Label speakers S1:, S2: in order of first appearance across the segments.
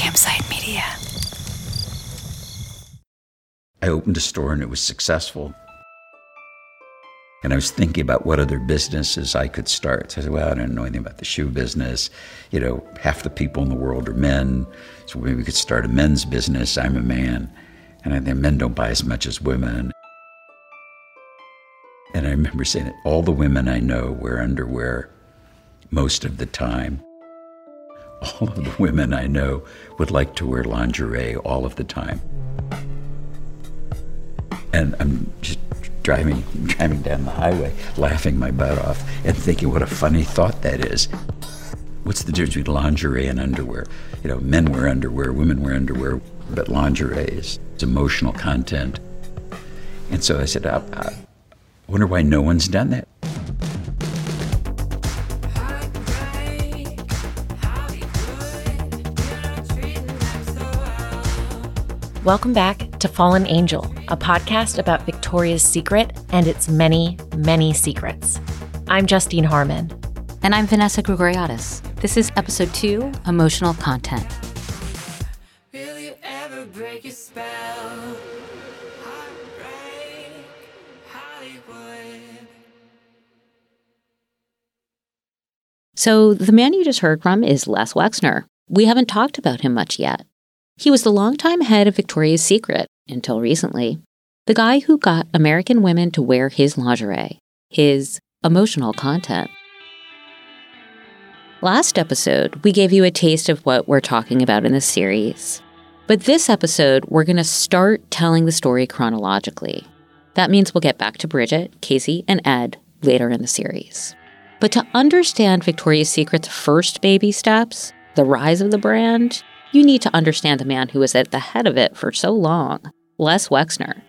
S1: Campsite Media.
S2: I opened a store and it was successful. And I was thinking about what other businesses I could start. So I said, well, I don't know anything about the shoe business. You know, half the people in the world are men. So maybe we could start a men's business. I'm a man. And I think men don't buy as much as women. And I remember saying that all the women I know wear underwear most of the time. All of the women I know would like to wear lingerie all of the time. And I'm just driving driving down the highway, laughing my butt off and thinking what a funny thought that is. What's the difference between lingerie and underwear? You know, men wear underwear, women wear underwear, but lingerie is emotional content. And so I said, I, I wonder why no one's done that.
S3: Welcome back to Fallen Angel, a podcast about Victoria's Secret and its many, many secrets. I'm Justine Harman.
S1: And I'm Vanessa Grigoriadis. This is episode two Emotional Content. So, the man you just heard from is Les Wexner. We haven't talked about him much yet. He was the longtime head of Victoria's Secret until recently, the guy who got American women to wear his lingerie, his emotional content. Last episode, we gave you a taste of what we're talking about in this series. But this episode, we're going to start telling the story chronologically. That means we'll get back to Bridget, Casey, and Ed later in the series. But to understand Victoria's Secret's first baby steps, the rise of the brand, you need to understand the man who was at the head of it for so long, Les Wexner.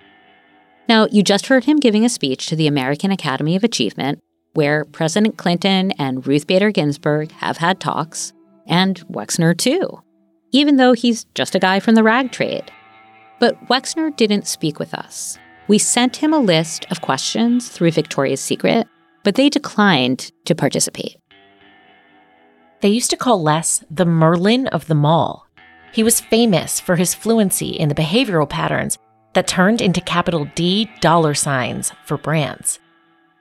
S1: Now, you just heard him giving a speech to the American Academy of Achievement, where President Clinton and Ruth Bader Ginsburg have had talks, and Wexner too, even though he's just a guy from the rag trade. But Wexner didn't speak with us. We sent him a list of questions through Victoria's Secret, but they declined to participate.
S3: They used to call Les the Merlin of the mall. He was famous for his fluency in the behavioral patterns that turned into capital D dollar signs for brands.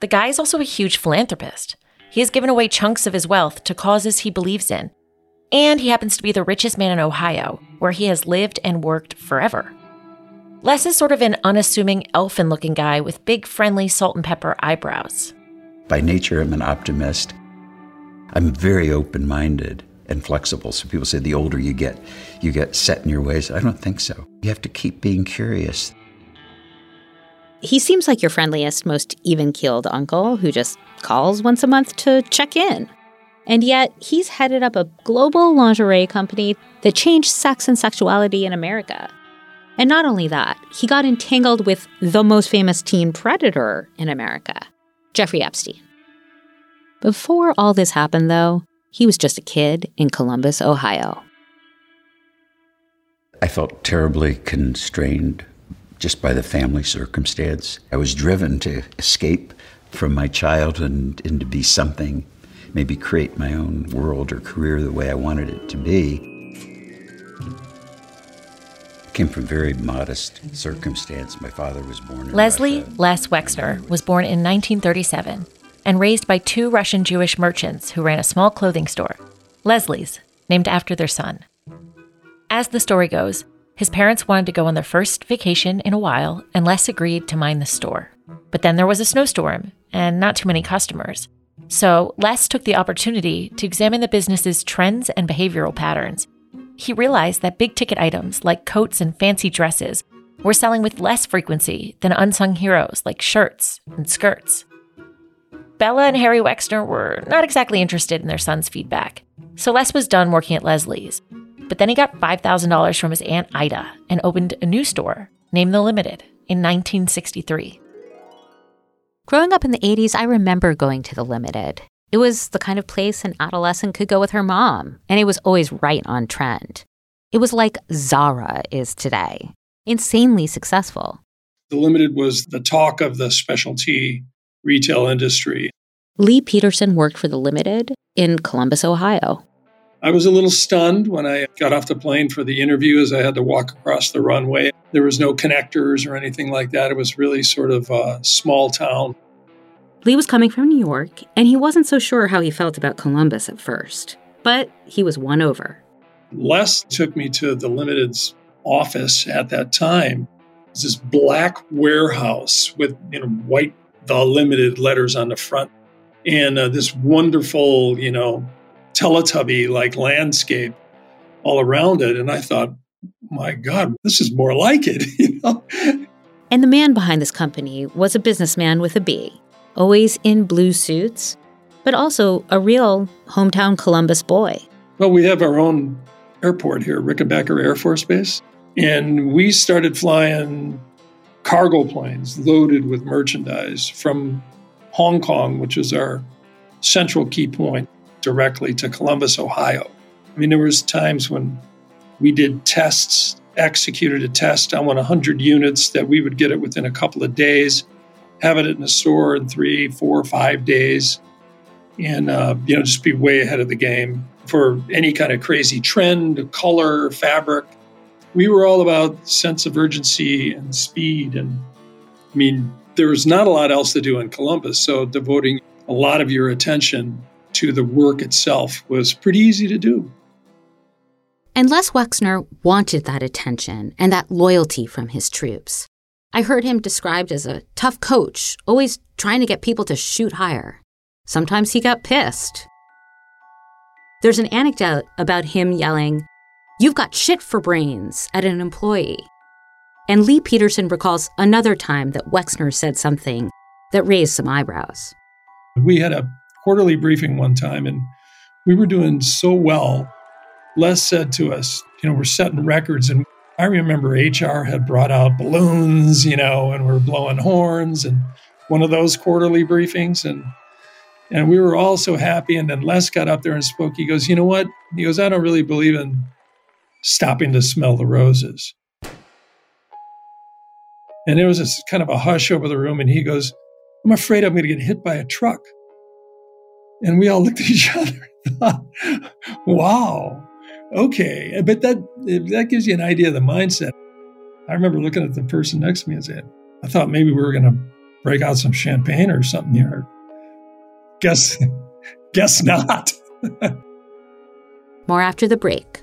S3: The guy is also a huge philanthropist. He has given away chunks of his wealth to causes he believes in. And he happens to be the richest man in Ohio, where he has lived and worked forever. Les is sort of an unassuming elfin looking guy with big, friendly salt and pepper eyebrows.
S2: By nature, I'm an optimist. I'm very open minded and flexible. So people say the older you get, you get set in your ways. I don't think so. You have to keep being curious.
S1: He seems like your friendliest, most even keeled uncle who just calls once a month to check in. And yet, he's headed up a global lingerie company that changed sex and sexuality in America. And not only that, he got entangled with the most famous teen predator in America, Jeffrey Epstein. Before all this happened, though, he was just a kid in Columbus, Ohio.
S2: I felt terribly constrained just by the family circumstance. I was driven to escape from my childhood and, and to be something, maybe create my own world or career the way I wanted it to be. I came from very modest circumstance. My father was born in
S3: Leslie
S2: Russia.
S3: Les Wexner was born in 1937 and raised by two Russian Jewish merchants who ran a small clothing store, Leslie's, named after their son. As the story goes, his parents wanted to go on their first vacation in a while, and Les agreed to mind the store. But then there was a snowstorm and not too many customers. So Les took the opportunity to examine the business's trends and behavioral patterns. He realized that big ticket items like coats and fancy dresses were selling with less frequency than unsung heroes like shirts and skirts. Bella and Harry Wexner were not exactly interested in their son's feedback, so Les was done working at Leslie's. But then he got $5,000 from his Aunt Ida and opened a new store named The Limited in 1963.
S1: Growing up in the 80s, I remember going to the Limited. It was the kind of place an adolescent could go with her mom, and it was always right on trend. It was like Zara is today insanely successful.
S4: The Limited was the talk of the specialty retail industry.
S1: Lee Peterson worked for The Limited in Columbus, Ohio.
S4: I was a little stunned when I got off the plane for the interview as I had to walk across the runway. There was no connectors or anything like that. It was really sort of a small town.
S1: Lee was coming from New York, and he wasn't so sure how he felt about Columbus at first, but he was won over.
S4: Les took me to the Limited's office at that time. It was this black warehouse with you know white the limited letters on the front. And uh, this wonderful you know teletubby like landscape all around it. And i thought my god this is more like it you know?
S1: And the man behind this company was a businessman with a b always in blue suits but also a real hometown columbus boy.
S4: Well we have our own airport here rickenbacker air force base. And we started flying cargo planes loaded with merchandise from Hong Kong, which is our central key point, directly to Columbus, Ohio. I mean, there was times when we did tests, executed a test on 100 units that we would get it within a couple of days, have it in a store in three, four, five days, and uh, you know just be way ahead of the game for any kind of crazy trend, color, fabric we were all about sense of urgency and speed. And I mean, there was not a lot else to do in Columbus. So devoting a lot of your attention to the work itself was pretty easy to do.
S1: And Les Wexner wanted that attention and that loyalty from his troops. I heard him described as a tough coach, always trying to get people to shoot higher. Sometimes he got pissed. There's an anecdote about him yelling, You've got shit for brains at an employee. And Lee Peterson recalls another time that Wexner said something that raised some eyebrows.
S4: We had a quarterly briefing one time and we were doing so well. Les said to us, you know, we're setting records. And I remember HR had brought out balloons, you know, and we're blowing horns and one of those quarterly briefings. And and we were all so happy. And then Les got up there and spoke. He goes, you know what? He goes, I don't really believe in stopping to smell the roses. And there was this kind of a hush over the room, and he goes, I'm afraid I'm going to get hit by a truck. And we all looked at each other and thought, wow, okay. But that, that gives you an idea of the mindset. I remember looking at the person next to me and saying, I thought maybe we were going to break out some champagne or something here. Guess, guess not.
S1: More after the break.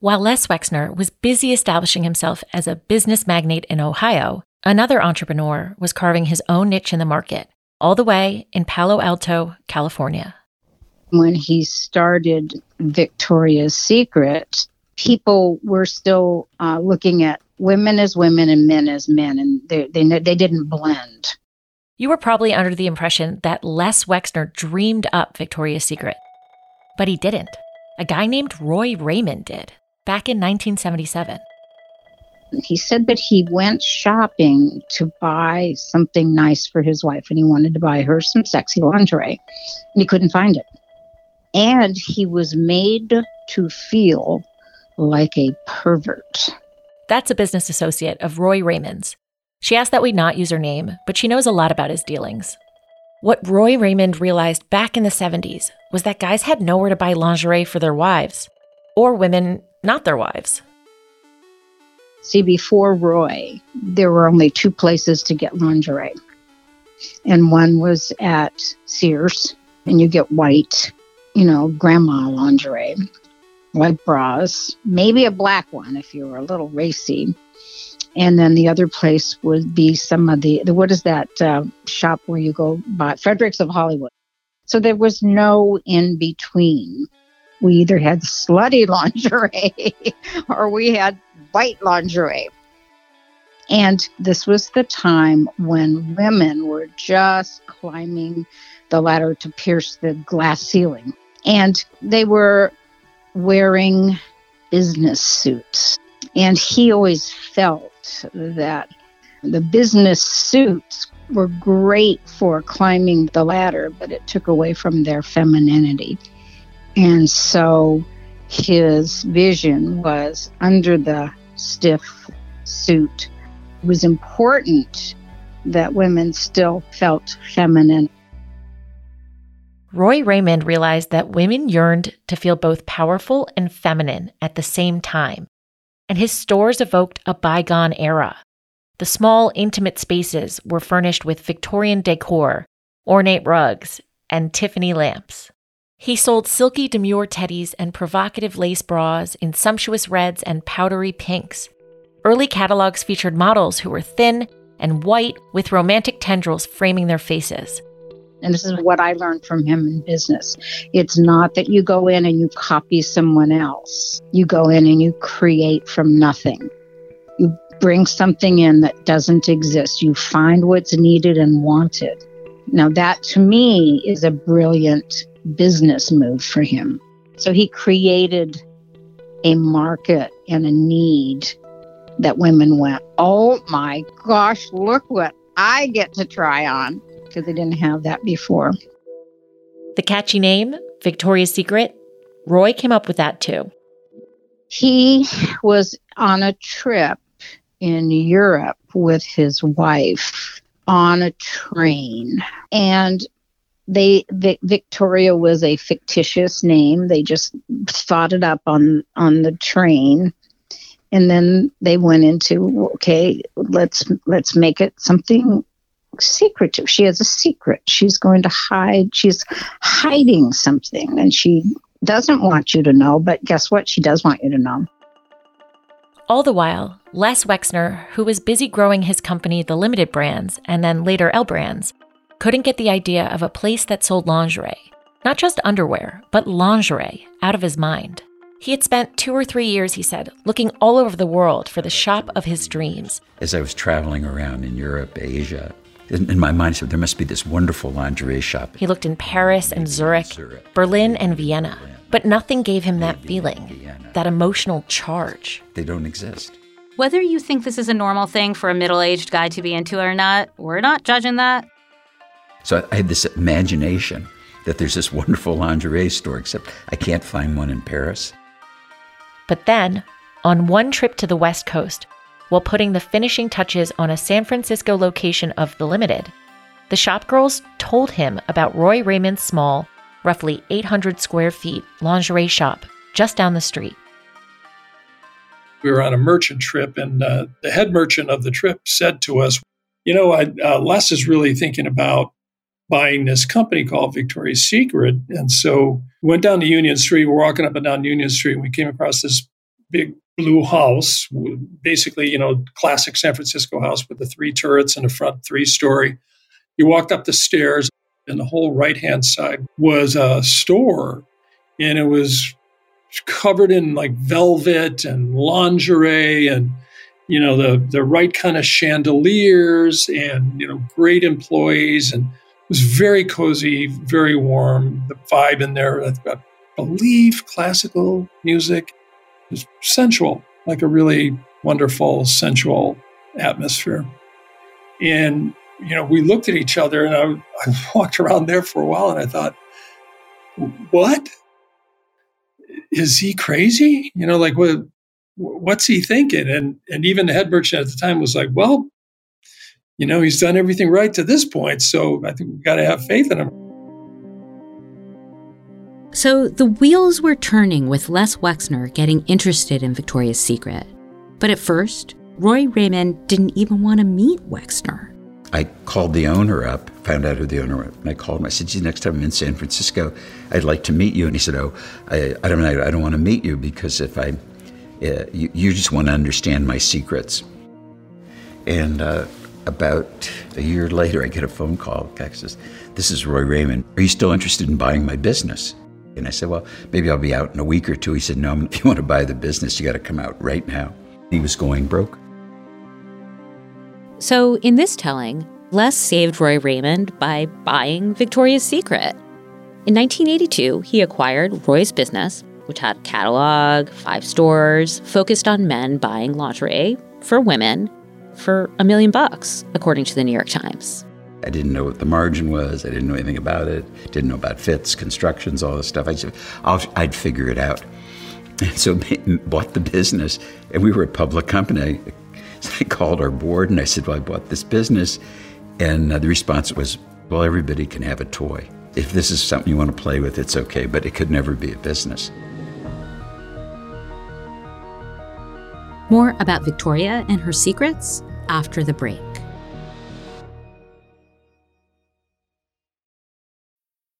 S3: While Les Wexner was busy establishing himself as a business magnate in Ohio, another entrepreneur was carving his own niche in the market, all the way in Palo Alto, California.
S5: When he started Victoria's Secret, people were still uh, looking at women as women and men as men, and they, they, they didn't blend.
S3: You were probably under the impression that Les Wexner dreamed up Victoria's Secret, but he didn't. A guy named Roy Raymond did back in 1977.
S5: He said that he went shopping to buy something nice for his wife and he wanted to buy her some sexy lingerie and he couldn't find it. And he was made to feel like a pervert.
S3: That's a business associate of Roy Raymond's. She asked that we not use her name, but she knows a lot about his dealings. What Roy Raymond realized back in the 70s was that guys had nowhere to buy lingerie for their wives, or women not their wives.
S5: See, before Roy, there were only two places to get lingerie. And one was at Sears, and you get white, you know, grandma lingerie, white bras, maybe a black one if you were a little racy and then the other place would be some of the, the what is that uh, shop where you go buy Fredericks of Hollywood. So there was no in between. We either had slutty lingerie or we had white lingerie. And this was the time when women were just climbing the ladder to pierce the glass ceiling. And they were wearing business suits. And he always felt that the business suits were great for climbing the ladder, but it took away from their femininity. And so his vision was under the stiff suit. It was important that women still felt feminine.
S3: Roy Raymond realized that women yearned to feel both powerful and feminine at the same time and his stores evoked a bygone era. The small, intimate spaces were furnished with Victorian decor, ornate rugs, and Tiffany lamps. He sold silky demure teddies and provocative lace bras in sumptuous reds and powdery pinks. Early catalogs featured models who were thin and white with romantic tendrils framing their faces.
S5: And this is what I learned from him in business. It's not that you go in and you copy someone else, you go in and you create from nothing. You bring something in that doesn't exist, you find what's needed and wanted. Now, that to me is a brilliant business move for him. So he created a market and a need that women went, Oh my gosh, look what I get to try on because they didn't have that before.
S3: The catchy name, Victoria's Secret, Roy came up with that too.
S5: He was on a trip in Europe with his wife on a train and they Victoria was a fictitious name. They just thought it up on on the train, and then they went into okay, let's let's make it something secretive. She has a secret. She's going to hide. She's hiding something and she doesn't want you to know, but guess what? She does want you to know.
S3: All the while, Les Wexner, who was busy growing his company, The Limited Brands, and then later L Brands, couldn't get the idea of a place that sold lingerie, not just underwear, but lingerie, out of his mind. He had spent two or three years, he said, looking all over the world for the shop of his dreams.
S2: As I was traveling around in Europe, Asia, in, in my mind, I said, there must be this wonderful lingerie shop.
S3: He looked in Paris and Zurich, Zurich Berlin and Vienna, but nothing gave him that feeling, that emotional charge.
S2: They don't exist.
S6: Whether you think this is a normal thing for a middle aged guy to be into or not, we're not judging that.
S2: So I had this imagination that there's this wonderful lingerie store, except I can't find one in Paris.
S3: But then, on one trip to the West Coast, while putting the finishing touches on a San Francisco location of The Limited. The shop girls told him about Roy Raymond's small, roughly 800 square feet lingerie shop just down the street.
S4: We were on a merchant trip, and uh, the head merchant of the trip said to us, You know, I, uh, Les is really thinking about buying this company called Victoria's Secret. And so went down to Union Street. We're walking up and down Union Street, and we came across this big blue house, basically, you know, classic San Francisco house with the three turrets and a front three story. You walked up the stairs, and the whole right hand side was a store, and it was covered in like velvet and lingerie and you know the the right kind of chandeliers and you know great employees and was very cozy very warm the vibe in there i believe classical music was sensual, like a really wonderful, sensual atmosphere. And, you know, we looked at each other and I, I walked around there for a while and I thought, what? is he crazy? You know, like what what's he thinking? And and even the head merchant at the time was like, well, you know, he's done everything right to this point, so I think we've got to have faith in him.
S1: So the wheels were turning with Les Wexner getting interested in Victoria's Secret. But at first, Roy Raymond didn't even want to meet Wexner.
S2: I called the owner up, found out who the owner was, and I called him. I said, "Gee, next time I'm in San Francisco, I'd like to meet you." And he said, "Oh, I, I don't know. I don't want to meet you because if I, uh, you, you, just want to understand my secrets." And uh, about a year later, I get a phone call. Guy says, "This is Roy Raymond. Are you still interested in buying my business?" And I said, "Well, maybe I'll be out in a week or two. He said, "No, if you want to buy the business, you got to come out right now." He was going broke.
S1: So, in this telling, Les saved Roy Raymond by buying Victoria's Secret. In 1982, he acquired Roy's business, which had catalog, five stores, focused on men buying lingerie for women for a million bucks, according to the New York Times.
S2: I didn't know what the margin was. I didn't know anything about it. Didn't know about fits, constructions, all this stuff. I said, i would figure it out. And so bought the business, and we were a public company. So I called our board and I said, Well, I bought this business. And uh, the response was, Well, everybody can have a toy. If this is something you want to play with, it's okay, but it could never be a business.
S1: More about Victoria and her secrets after the break.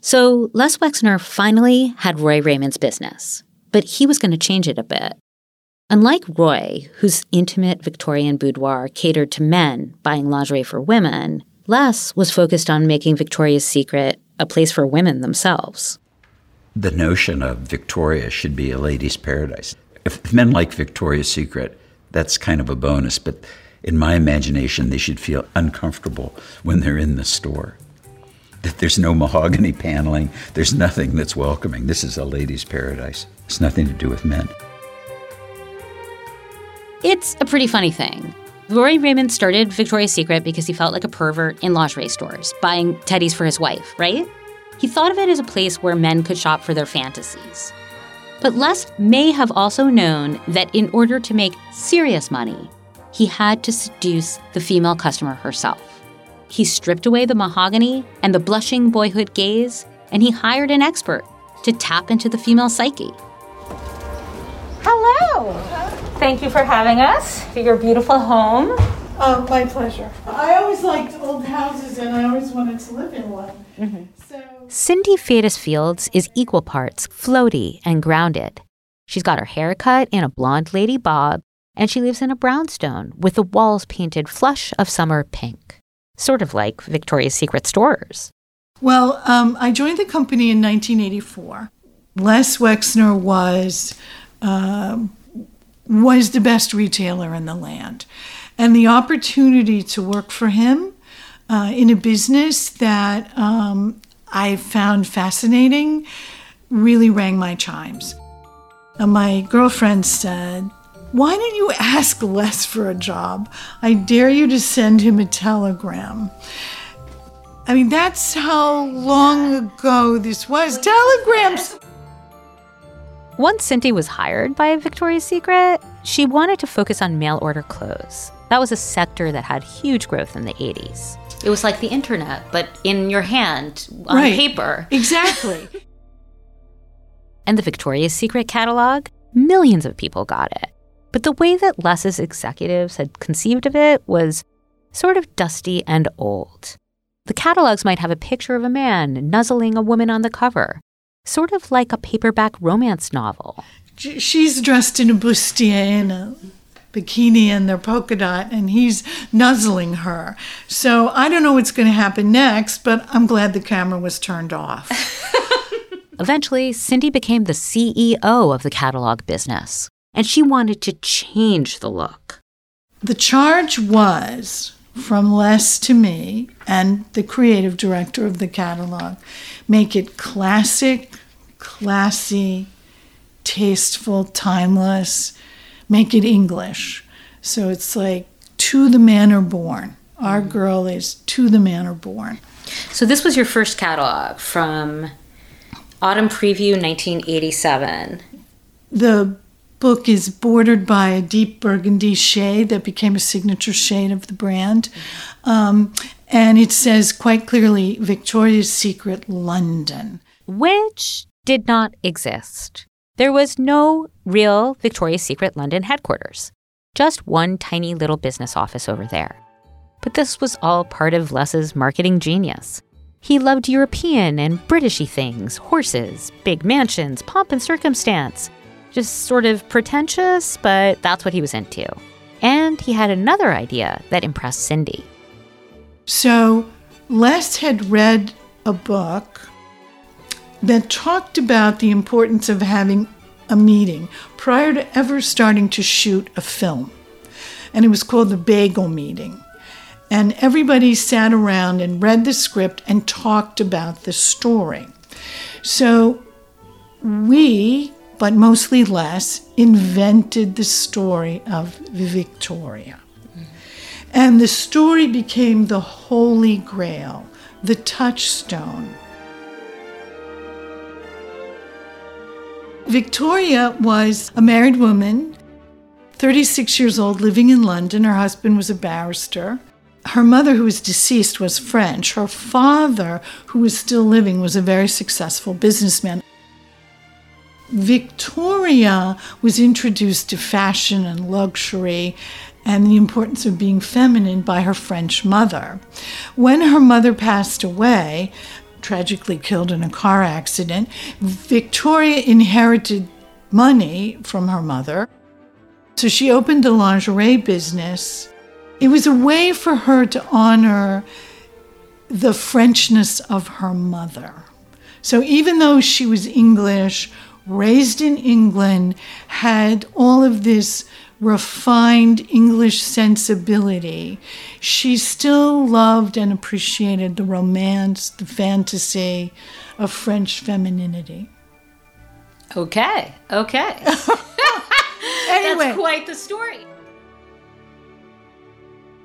S1: So Les Wexner finally had Roy Raymond's business, but he was going to change it a bit. Unlike Roy, whose intimate Victorian boudoir catered to men buying lingerie for women, Les was focused on making Victoria's Secret a place for women themselves.
S2: The notion of Victoria should be a lady's paradise. If men like Victoria's Secret, that's kind of a bonus, but in my imagination, they should feel uncomfortable when they're in the store there's no mahogany paneling, there's nothing that's welcoming. This is a lady's paradise. It's nothing to do with men.
S1: It's a pretty funny thing. Roy Raymond started Victoria's Secret because he felt like a pervert in lingerie stores, buying teddies for his wife, right? He thought of it as a place where men could shop for their fantasies. But Les may have also known that in order to make serious money, he had to seduce the female customer herself. He stripped away the mahogany and the blushing boyhood gaze, and he hired an expert to tap into the female psyche.
S7: Hello. Thank you for having us for your beautiful home.
S8: Oh, my pleasure. I always liked old houses and I always wanted to live in one. Mm-hmm.
S1: So Cindy Fedus Fields is equal parts floaty and grounded. She's got her hair cut in a blonde lady bob, and she lives in a brownstone with the walls painted flush of summer pink sort of like Victoria's Secret stores.
S8: Well, um, I joined the company in 1984. Les Wexner was uh, was the best retailer in the land, and the opportunity to work for him uh, in a business that um, I found fascinating really rang my chimes. My girlfriend said, why don't you ask Les for a job? I dare you to send him a telegram. I mean, that's how long ago this was. Telegrams!
S1: Once Cindy was hired by Victoria's Secret, she wanted to focus on mail order clothes. That was a sector that had huge growth in the 80s. It was like the internet, but in your hand on
S8: right.
S1: paper.
S8: Exactly.
S1: And the Victoria's Secret catalog, millions of people got it. But the way that Les's executives had conceived of it was sort of dusty and old. The catalogs might have a picture of a man nuzzling a woman on the cover, sort of like a paperback romance novel.
S8: She's dressed in a bustier and a bikini and their polka dot, and he's nuzzling her. So I don't know what's going to happen next, but I'm glad the camera was turned off.
S1: Eventually, Cindy became the CEO of the catalog business, and she wanted to change the look.
S8: The charge was from Les to me and the creative director of the catalog make it classic, classy, tasteful, timeless, make it English. So it's like to the manor born. Our mm-hmm. girl is to the manor born.
S1: So this was your first catalog from Autumn Preview 1987.
S8: The book is bordered by a deep burgundy shade that became a signature shade of the brand. Um, and it says quite clearly Victoria's Secret London.
S1: Which did not exist. There was no real Victoria's Secret London headquarters, just one tiny little business office over there. But this was all part of Les's marketing genius. He loved European and Britishy things horses, big mansions, pomp and circumstance. Just sort of pretentious, but that's what he was into. And he had another idea that impressed Cindy.
S8: So, Les had read a book that talked about the importance of having a meeting prior to ever starting to shoot a film. And it was called the Bagel Meeting. And everybody sat around and read the script and talked about the story. So we, but mostly Les, invented the story of Victoria. And the story became the holy grail, the touchstone Victoria was a married woman, 36 years old, living in London. Her husband was a barrister. Her mother, who was deceased, was French. Her father, who was still living, was a very successful businessman. Victoria was introduced to fashion and luxury and the importance of being feminine by her French mother. When her mother passed away, tragically killed in a car accident. Victoria inherited money from her mother. So she opened a lingerie business. It was a way for her to honor the Frenchness of her mother. So even though she was English, raised in England, had all of this refined English sensibility, she still loved and appreciated the romance, the fantasy of French femininity.
S1: Okay, okay.
S8: anyway.
S1: That's quite the story.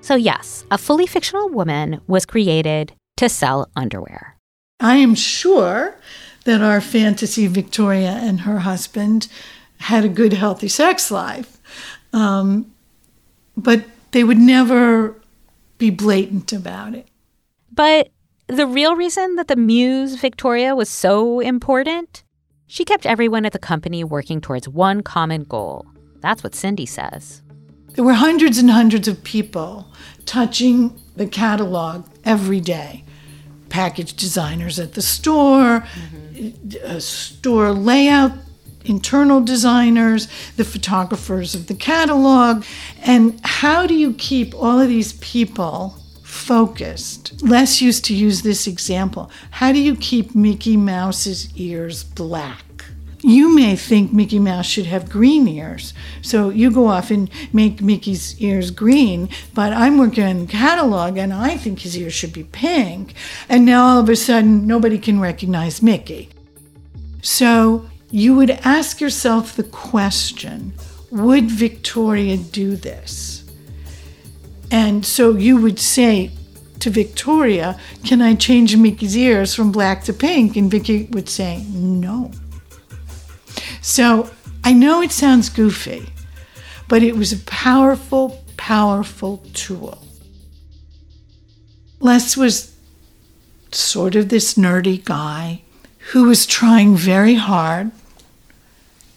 S1: So, yes, a fully fictional woman was created to sell underwear.
S8: I am sure that our fantasy Victoria and her husband had a good, healthy sex life. Um, but they would never be blatant about it.
S1: But the real reason that the Muse Victoria was so important, she kept everyone at the company working towards one common goal. That's what Cindy says.
S8: There were hundreds and hundreds of people touching the catalog every day. Package designers at the store, mm-hmm. store layout internal designers, the photographers of the catalog. And how do you keep all of these people focused? Les used to use this example. How do you keep Mickey Mouse's ears black? You may think Mickey Mouse should have green ears, so you go off and make Mickey's ears green, but I'm working on the catalog and I think his ears should be pink, and now all of a sudden nobody can recognize Mickey. So you would ask yourself the question would Victoria do this? And so you would say to Victoria, Can I change Mickey's ears from black to pink? And Vicky would say, No. So I know it sounds goofy, but it was a powerful, powerful tool. Les was sort of this nerdy guy who was trying very hard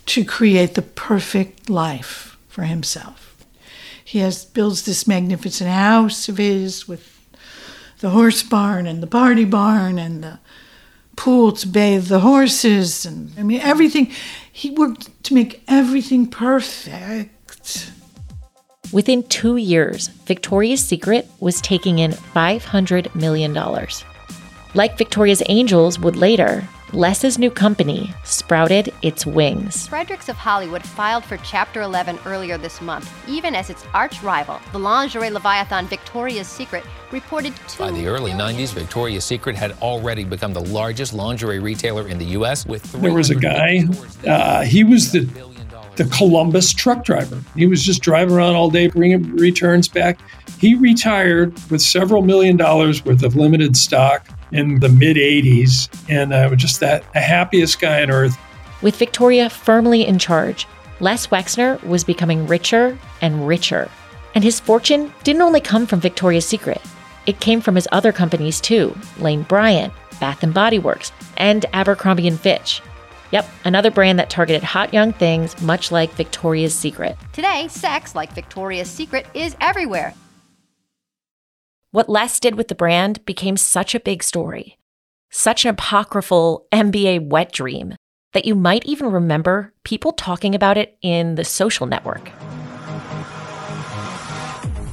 S8: to create the perfect life for himself. He has builds this magnificent house of his with the horse barn and the party barn and the pool to bathe the horses and I mean everything he worked to make everything perfect.
S3: Within 2 years, Victoria's Secret was taking in 500 million dollars. Like Victoria's Angels would later, Les's new company sprouted its wings.
S9: Fredericks of Hollywood filed for Chapter 11 earlier this month, even as its arch rival, the lingerie leviathan Victoria's Secret, reported two.
S10: By the early 90s, Victoria's Secret had already become the largest lingerie retailer in the U.S. with.
S4: There was a guy. Uh, he was the the Columbus truck driver. He was just driving around all day, bringing returns back. He retired with several million dollars worth of limited stock in the mid 80s, and I was just that the happiest guy on earth.
S3: With Victoria firmly in charge, Les Wexner was becoming richer and richer. And his fortune didn't only come from Victoria's Secret. It came from his other companies too, Lane Bryant, Bath and Body Works, and Abercrombie and Fitch. Yep, another brand that targeted hot young things much like Victoria's Secret.
S9: Today, sex, like Victoria's Secret, is everywhere.
S3: What Les did with the brand became such a big story, such an apocryphal MBA wet dream that you might even remember people talking about it in the social network.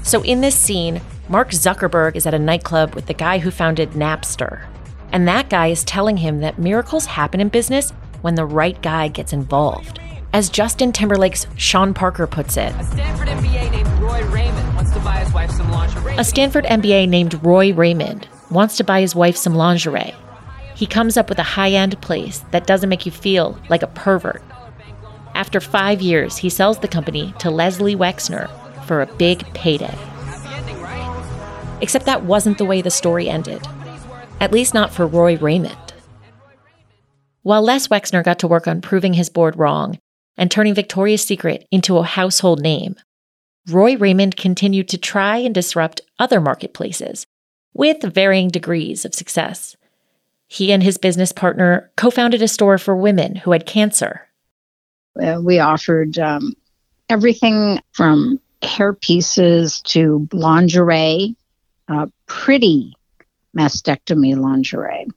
S3: So, in this scene, Mark Zuckerberg is at a nightclub with the guy who founded Napster. And that guy is telling him that miracles happen in business when the right guy gets involved. As Justin Timberlake's Sean Parker puts it,
S11: A Stanford MBA named Roy Raymond
S3: a Stanford MBA named Roy Raymond wants to buy his wife some lingerie. He comes up with a high end place that doesn't make you feel like a pervert. After five years, he sells the company to Leslie Wexner for a big payday. Except that wasn't the way the story ended. At least not for Roy Raymond. While Les Wexner got to work on proving his board wrong and turning Victoria's Secret into a household name, Roy Raymond continued to try and disrupt other marketplaces with varying degrees of success. He and his business partner co founded a store for women who had cancer.
S5: Uh, we offered um, everything from hair pieces to lingerie, uh, pretty mastectomy lingerie,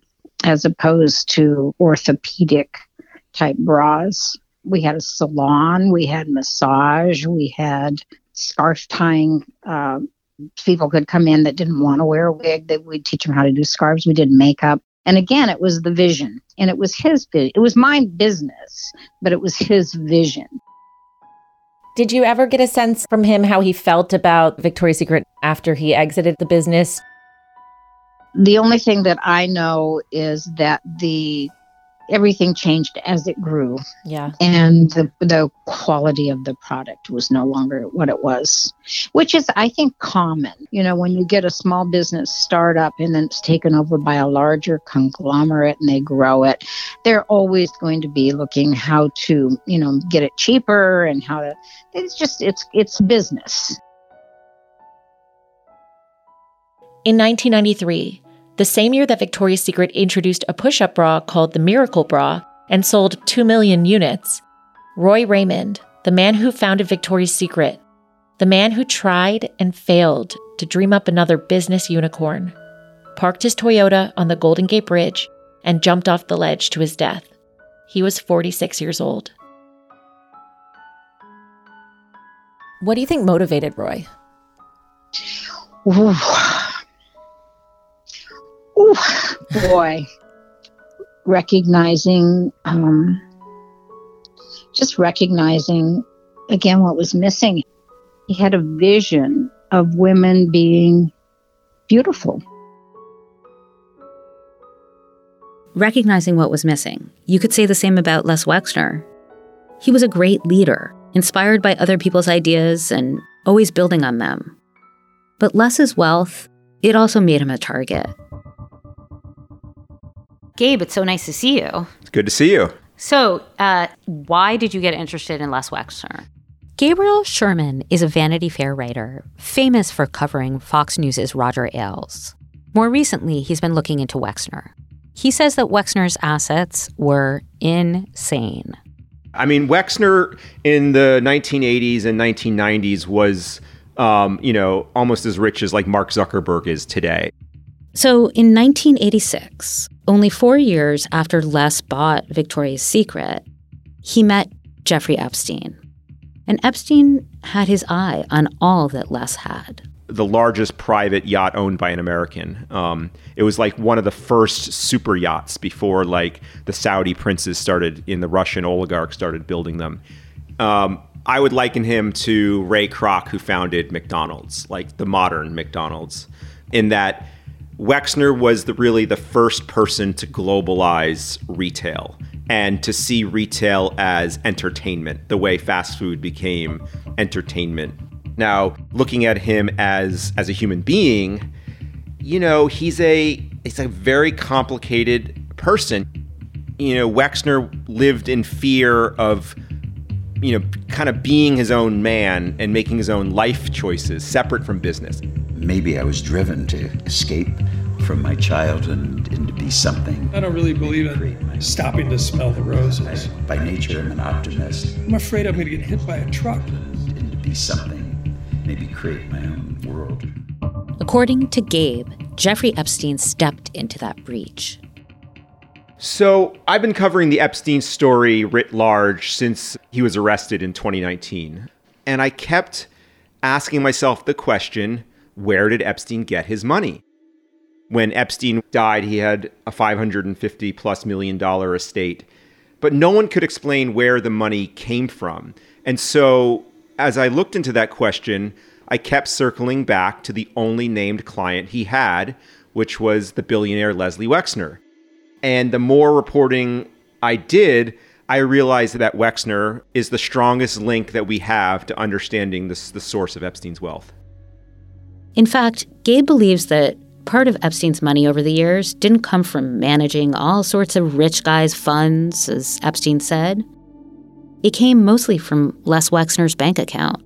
S5: as opposed to orthopedic type bras. We had a salon, we had massage, we had scarf tying. Uh, people could come in that didn't want to wear a wig. That we'd teach them how to do scarves. We did makeup. And again, it was the vision, and it was his. It was my business, but it was his vision.
S3: Did you ever get a sense from him how he felt about Victoria's Secret after he exited the business?
S5: The only thing that I know is that the everything changed as it grew,
S3: Yeah.
S5: and the the quality of the product was no longer what it was, which is I think common. You know, when you get a small business startup and then it's taken over by a larger conglomerate and they grow it, they're always going to be looking how to you know get it cheaper and how to. It's just it's it's business.
S3: In 1993, the same year that Victoria's Secret introduced a push up bra called the Miracle Bra and sold 2 million units, Roy Raymond, the man who founded Victoria's Secret, the man who tried and failed to dream up another business unicorn, parked his Toyota on the Golden Gate Bridge and jumped off the ledge to his death. He was 46 years old. What do you think motivated Roy?
S5: Ooh. Ooh, boy. recognizing, um, just recognizing again what was missing. He had a vision of women being beautiful.
S1: recognizing what was missing. You could say the same about Les Wexner. He was a great leader, inspired by other people's ideas and always building on them. But Les's wealth, it also made him a target.
S6: Gabe, it's so nice to see you.
S12: It's good to see you.
S6: So, uh, why did you get interested in Les Wexner?
S1: Gabriel Sherman is a Vanity Fair writer, famous for covering Fox News' Roger Ailes. More recently, he's been looking into Wexner. He says that Wexner's assets were insane.
S12: I mean, Wexner in the 1980s and 1990s was, um, you know, almost as rich as like Mark Zuckerberg is today.
S1: So in 1986, only four years after Les bought Victoria's Secret, he met Jeffrey Epstein. And Epstein had his eye on all that Les had.
S12: The largest private yacht owned by an American. Um, it was like one of the first super yachts before like the Saudi princes started in the Russian oligarchs started building them. Um, I would liken him to Ray Kroc, who founded McDonald's, like the modern McDonald's, in that Wexner was the, really the first person to globalize retail and to see retail as entertainment, the way fast food became entertainment. Now, looking at him as as a human being, you know, he's a he's a very complicated person. You know, Wexner lived in fear of you know, kind of being his own man and making his own life choices separate from business.
S2: Maybe I was driven to escape from my childhood and, and to be something.
S4: I don't really believe in stopping to smell the roses.
S2: By nature, I'm an optimist.
S4: I'm afraid I'm going to get hit by a truck.
S2: And, and to be something, maybe create my own world.
S1: According to Gabe, Jeffrey Epstein stepped into that breach.
S12: So, I've been covering the Epstein story writ large since he was arrested in 2019. And I kept asking myself the question where did Epstein get his money? When Epstein died, he had a 550 plus million dollar estate, but no one could explain where the money came from. And so, as I looked into that question, I kept circling back to the only named client he had, which was the billionaire Leslie Wexner. And the more reporting I did, I realized that Wexner is the strongest link that we have to understanding this, the source of Epstein's wealth.
S1: In fact, Gabe believes that part of Epstein's money over the years didn't come from managing all sorts of rich guys' funds, as Epstein said. It came mostly from Les Wexner's bank account.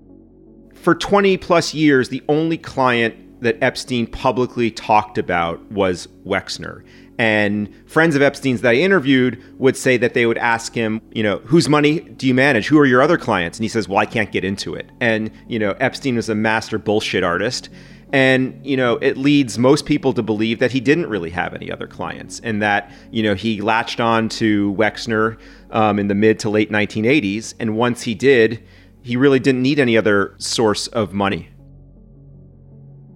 S12: For 20 plus years, the only client that Epstein publicly talked about was Wexner. And friends of Epstein's that I interviewed would say that they would ask him, you know, whose money do you manage? Who are your other clients? And he says, well, I can't get into it. And, you know, Epstein was a master bullshit artist. And, you know, it leads most people to believe that he didn't really have any other clients and that, you know, he latched on to Wexner um, in the mid to late 1980s. And once he did, he really didn't need any other source of money.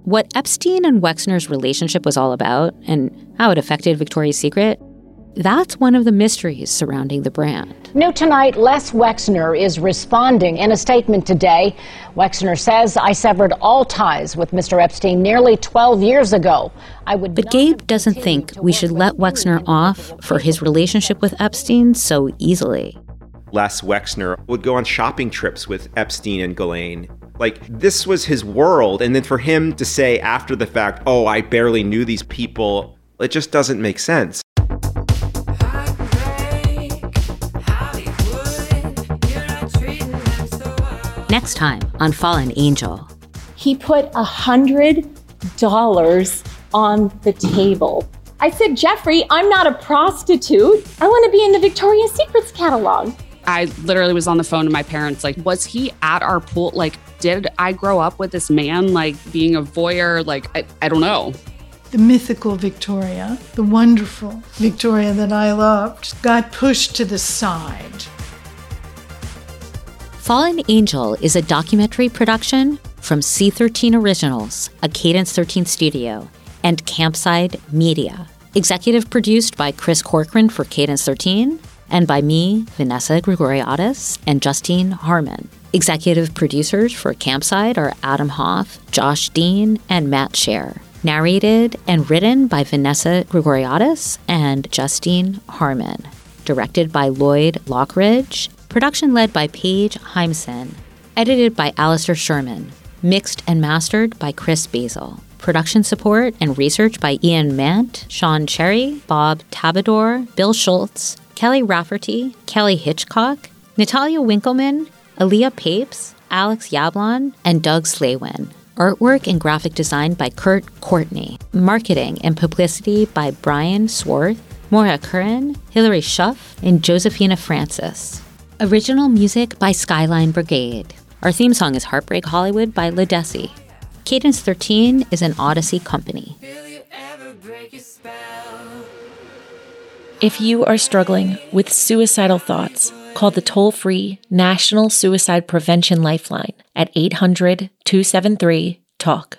S1: What Epstein and Wexner's relationship was all about and how it affected Victoria's Secret that's one of the mysteries surrounding the brand.
S13: New tonight, Les Wexner is responding in a statement today. Wexner says, I severed all ties with Mr. Epstein nearly 12 years ago. I would
S1: But Gabe doesn't think we should let Wexner off for his relationship with Epstein so easily.
S12: Les Wexner would go on shopping trips with Epstein and Ghislaine. Like, this was his world. And then for him to say after the fact, oh, I barely knew these people, it just doesn't make sense.
S1: Next time on Fallen Angel.
S7: He put a hundred dollars on the table. I said, Jeffrey, I'm not a prostitute. I want to be in the Victoria's Secrets catalog.
S14: I literally was on the phone to my parents, like, was he at our pool? Like, did I grow up with this man, like, being a voyeur? Like, I, I don't know.
S8: The mythical Victoria, the wonderful Victoria that I loved, got pushed to the side.
S1: Fallen Angel is a documentary production from C13 Originals, a Cadence 13 studio, and Campside Media. Executive produced by Chris Corcoran for Cadence 13 and by me, Vanessa Grigoriadis, and Justine Harman. Executive producers for Campside are Adam Hoff, Josh Dean, and Matt Shaer. Narrated and written by Vanessa Grigoriadis and Justine Harman. Directed by Lloyd Lockridge Production led by Paige Heimsen. Edited by Alistair Sherman. Mixed and mastered by Chris Basil. Production support and research by Ian Mant, Sean Cherry, Bob Tabador, Bill Schultz, Kelly Rafferty, Kelly Hitchcock, Natalia Winkleman, Aaliyah Papes, Alex Yablon, and Doug Slaywin. Artwork and graphic design by Kurt Courtney. Marketing and publicity by Brian Swarth, Maura Curran, Hilary Schuff, and Josephina Francis. Original music by Skyline Brigade. Our theme song is Heartbreak Hollywood by Ledisi. Cadence 13 is an Audacy company.
S3: If you are struggling with suicidal thoughts, call the toll free National Suicide Prevention Lifeline at 800 273 TALK.